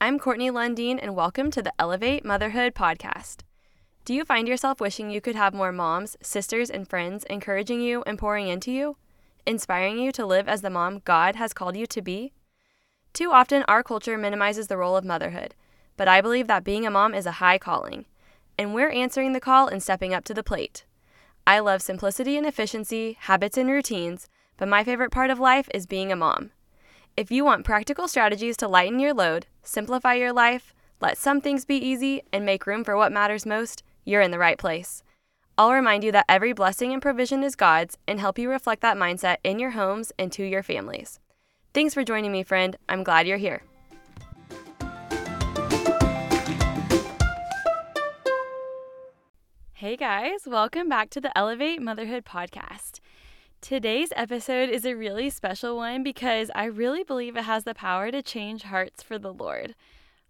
I'm Courtney Lundeen, and welcome to the Elevate Motherhood podcast. Do you find yourself wishing you could have more moms, sisters, and friends encouraging you and pouring into you, inspiring you to live as the mom God has called you to be? Too often, our culture minimizes the role of motherhood, but I believe that being a mom is a high calling, and we're answering the call and stepping up to the plate. I love simplicity and efficiency, habits and routines, but my favorite part of life is being a mom. If you want practical strategies to lighten your load, simplify your life, let some things be easy, and make room for what matters most, you're in the right place. I'll remind you that every blessing and provision is God's and help you reflect that mindset in your homes and to your families. Thanks for joining me, friend. I'm glad you're here. Hey guys, welcome back to the Elevate Motherhood podcast. Today's episode is a really special one because I really believe it has the power to change hearts for the Lord.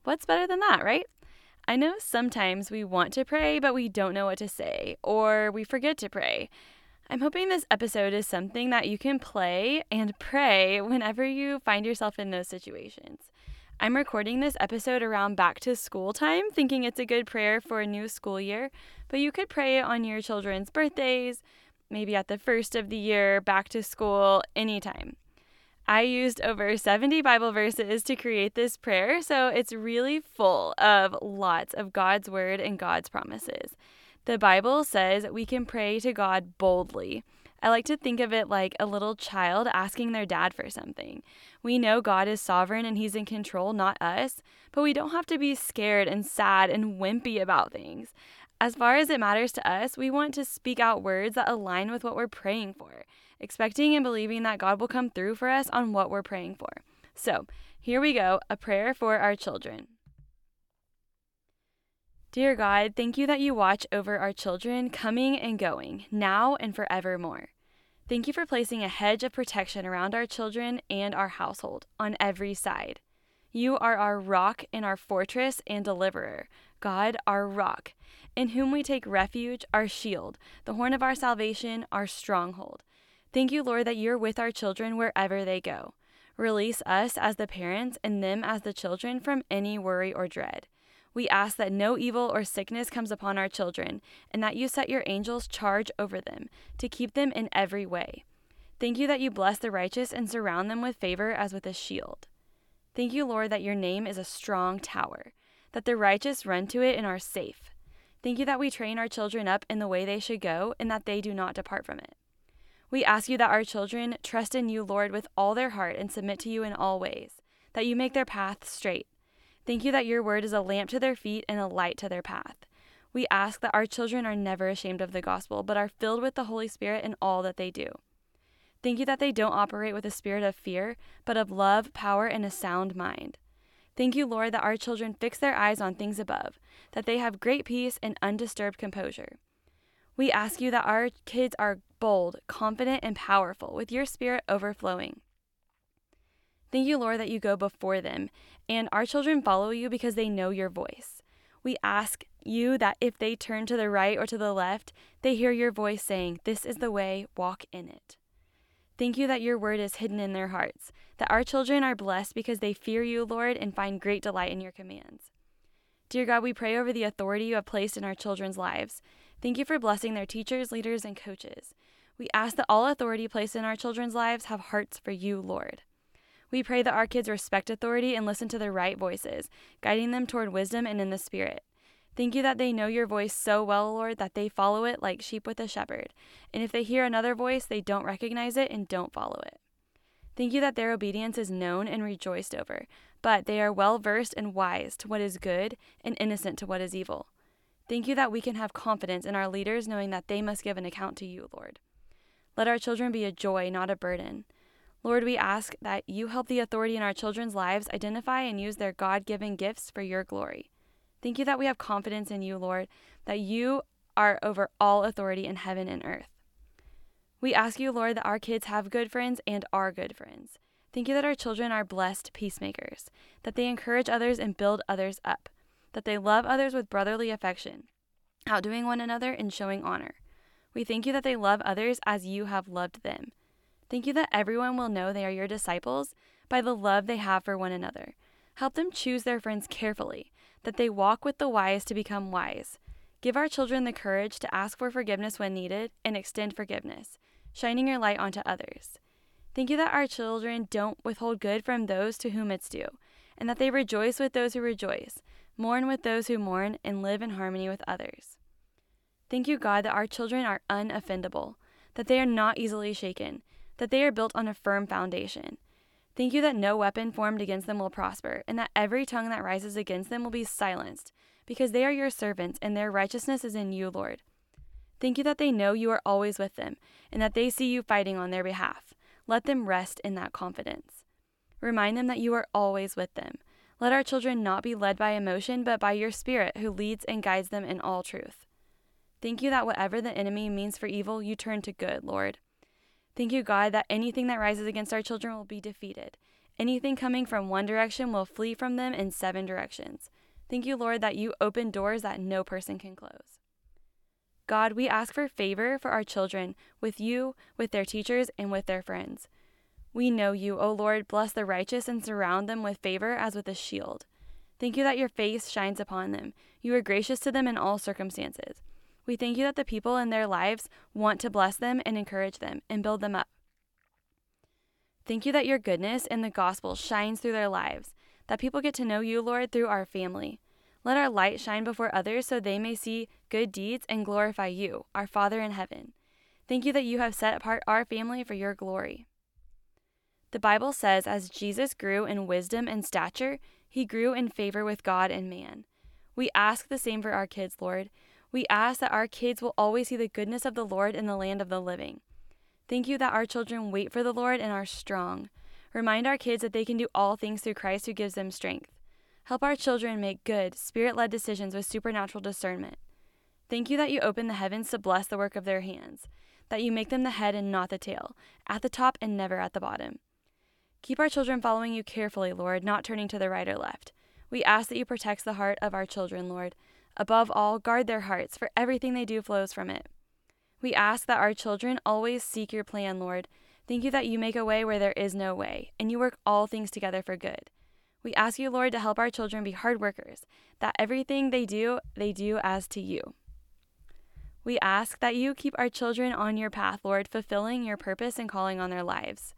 What's better than that, right? I know sometimes we want to pray, but we don't know what to say, or we forget to pray. I'm hoping this episode is something that you can play and pray whenever you find yourself in those situations. I'm recording this episode around back to school time, thinking it's a good prayer for a new school year, but you could pray it on your children's birthdays, maybe at the first of the year, back to school, anytime. I used over 70 Bible verses to create this prayer, so it's really full of lots of God's word and God's promises. The Bible says we can pray to God boldly. I like to think of it like a little child asking their dad for something. We know God is sovereign and He's in control, not us, but we don't have to be scared and sad and wimpy about things. As far as it matters to us, we want to speak out words that align with what we're praying for, expecting and believing that God will come through for us on what we're praying for. So, here we go a prayer for our children. Dear God, thank you that you watch over our children coming and going, now and forevermore. Thank you for placing a hedge of protection around our children and our household on every side. You are our rock and our fortress and deliverer, God, our rock, in whom we take refuge, our shield, the horn of our salvation, our stronghold. Thank you, Lord, that you're with our children wherever they go. Release us as the parents and them as the children from any worry or dread. We ask that no evil or sickness comes upon our children, and that you set your angels charge over them to keep them in every way. Thank you that you bless the righteous and surround them with favor as with a shield. Thank you, Lord, that your name is a strong tower, that the righteous run to it and are safe. Thank you that we train our children up in the way they should go and that they do not depart from it. We ask you that our children trust in you, Lord, with all their heart and submit to you in all ways, that you make their path straight. Thank you that your word is a lamp to their feet and a light to their path. We ask that our children are never ashamed of the gospel, but are filled with the Holy Spirit in all that they do. Thank you that they don't operate with a spirit of fear, but of love, power, and a sound mind. Thank you, Lord, that our children fix their eyes on things above, that they have great peace and undisturbed composure. We ask you that our kids are bold, confident, and powerful, with your spirit overflowing. Thank you, Lord, that you go before them, and our children follow you because they know your voice. We ask you that if they turn to the right or to the left, they hear your voice saying, This is the way, walk in it. Thank you that your word is hidden in their hearts, that our children are blessed because they fear you, Lord, and find great delight in your commands. Dear God, we pray over the authority you have placed in our children's lives. Thank you for blessing their teachers, leaders, and coaches. We ask that all authority placed in our children's lives have hearts for you, Lord. We pray that our kids respect authority and listen to the right voices, guiding them toward wisdom and in the Spirit. Thank you that they know your voice so well, Lord, that they follow it like sheep with a shepherd. And if they hear another voice, they don't recognize it and don't follow it. Thank you that their obedience is known and rejoiced over, but they are well versed and wise to what is good and innocent to what is evil. Thank you that we can have confidence in our leaders knowing that they must give an account to you, Lord. Let our children be a joy, not a burden. Lord, we ask that you help the authority in our children's lives identify and use their God given gifts for your glory. Thank you that we have confidence in you, Lord, that you are over all authority in heaven and earth. We ask you, Lord, that our kids have good friends and are good friends. Thank you that our children are blessed peacemakers, that they encourage others and build others up, that they love others with brotherly affection, outdoing one another and showing honor. We thank you that they love others as you have loved them. Thank you that everyone will know they are your disciples by the love they have for one another. Help them choose their friends carefully, that they walk with the wise to become wise. Give our children the courage to ask for forgiveness when needed and extend forgiveness, shining your light onto others. Thank you that our children don't withhold good from those to whom it's due, and that they rejoice with those who rejoice, mourn with those who mourn, and live in harmony with others. Thank you, God, that our children are unoffendable, that they are not easily shaken, that they are built on a firm foundation. Thank you that no weapon formed against them will prosper, and that every tongue that rises against them will be silenced, because they are your servants, and their righteousness is in you, Lord. Thank you that they know you are always with them, and that they see you fighting on their behalf. Let them rest in that confidence. Remind them that you are always with them. Let our children not be led by emotion, but by your Spirit, who leads and guides them in all truth. Thank you that whatever the enemy means for evil, you turn to good, Lord. Thank you, God, that anything that rises against our children will be defeated. Anything coming from one direction will flee from them in seven directions. Thank you, Lord, that you open doors that no person can close. God, we ask for favor for our children with you, with their teachers, and with their friends. We know you, O Lord, bless the righteous and surround them with favor as with a shield. Thank you that your face shines upon them. You are gracious to them in all circumstances. We thank you that the people in their lives want to bless them and encourage them and build them up. Thank you that your goodness and the gospel shines through their lives, that people get to know you, Lord, through our family. Let our light shine before others so they may see good deeds and glorify you, our Father in heaven. Thank you that you have set apart our family for your glory. The Bible says, as Jesus grew in wisdom and stature, he grew in favor with God and man. We ask the same for our kids, Lord. We ask that our kids will always see the goodness of the Lord in the land of the living. Thank you that our children wait for the Lord and are strong. Remind our kids that they can do all things through Christ who gives them strength. Help our children make good, spirit led decisions with supernatural discernment. Thank you that you open the heavens to bless the work of their hands, that you make them the head and not the tail, at the top and never at the bottom. Keep our children following you carefully, Lord, not turning to the right or left. We ask that you protect the heart of our children, Lord. Above all, guard their hearts, for everything they do flows from it. We ask that our children always seek your plan, Lord. Thank you that you make a way where there is no way, and you work all things together for good. We ask you, Lord, to help our children be hard workers, that everything they do, they do as to you. We ask that you keep our children on your path, Lord, fulfilling your purpose and calling on their lives.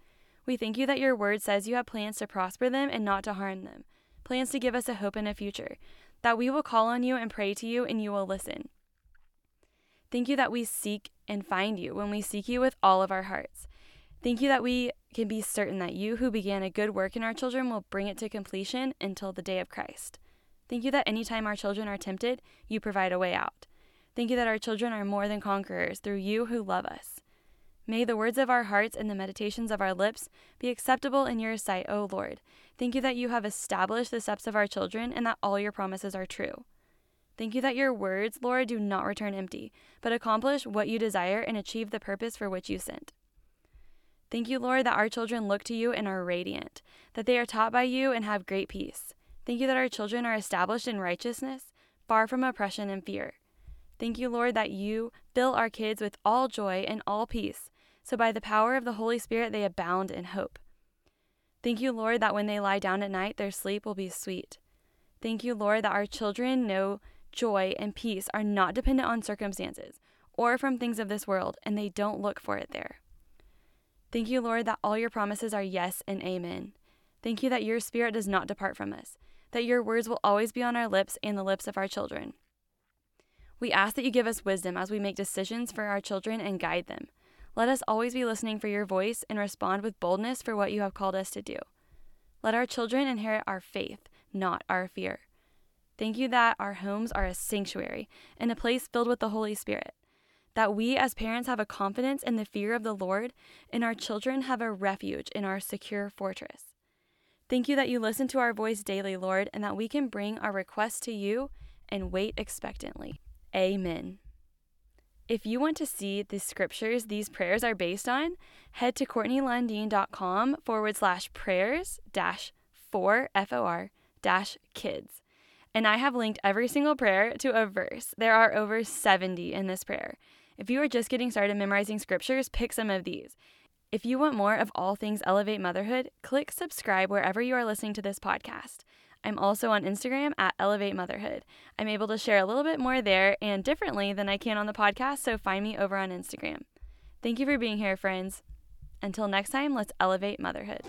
We thank you that your word says you have plans to prosper them and not to harm them, plans to give us a hope and a future, that we will call on you and pray to you and you will listen. Thank you that we seek and find you when we seek you with all of our hearts. Thank you that we can be certain that you who began a good work in our children will bring it to completion until the day of Christ. Thank you that anytime our children are tempted, you provide a way out. Thank you that our children are more than conquerors through you who love us. May the words of our hearts and the meditations of our lips be acceptable in your sight, O Lord. Thank you that you have established the steps of our children and that all your promises are true. Thank you that your words, Lord, do not return empty, but accomplish what you desire and achieve the purpose for which you sent. Thank you, Lord, that our children look to you and are radiant, that they are taught by you and have great peace. Thank you that our children are established in righteousness, far from oppression and fear. Thank you, Lord, that you fill our kids with all joy and all peace, so by the power of the Holy Spirit they abound in hope. Thank you, Lord, that when they lie down at night, their sleep will be sweet. Thank you, Lord, that our children know joy and peace are not dependent on circumstances or from things of this world, and they don't look for it there. Thank you, Lord, that all your promises are yes and amen. Thank you that your spirit does not depart from us, that your words will always be on our lips and the lips of our children. We ask that you give us wisdom as we make decisions for our children and guide them. Let us always be listening for your voice and respond with boldness for what you have called us to do. Let our children inherit our faith, not our fear. Thank you that our homes are a sanctuary and a place filled with the Holy Spirit that we as parents have a confidence in the fear of the Lord, and our children have a refuge in our secure fortress. Thank you that you listen to our voice daily, Lord, and that we can bring our requests to you and wait expectantly. Amen. If you want to see the scriptures these prayers are based on, head to CourtneyLundeen.com forward slash prayers dash for F O R dash kids. And I have linked every single prayer to a verse. There are over 70 in this prayer. If you are just getting started memorizing scriptures, pick some of these. If you want more of all things Elevate Motherhood, click subscribe wherever you are listening to this podcast. I'm also on Instagram at Elevate Motherhood. I'm able to share a little bit more there and differently than I can on the podcast, so find me over on Instagram. Thank you for being here, friends. Until next time, let's elevate motherhood.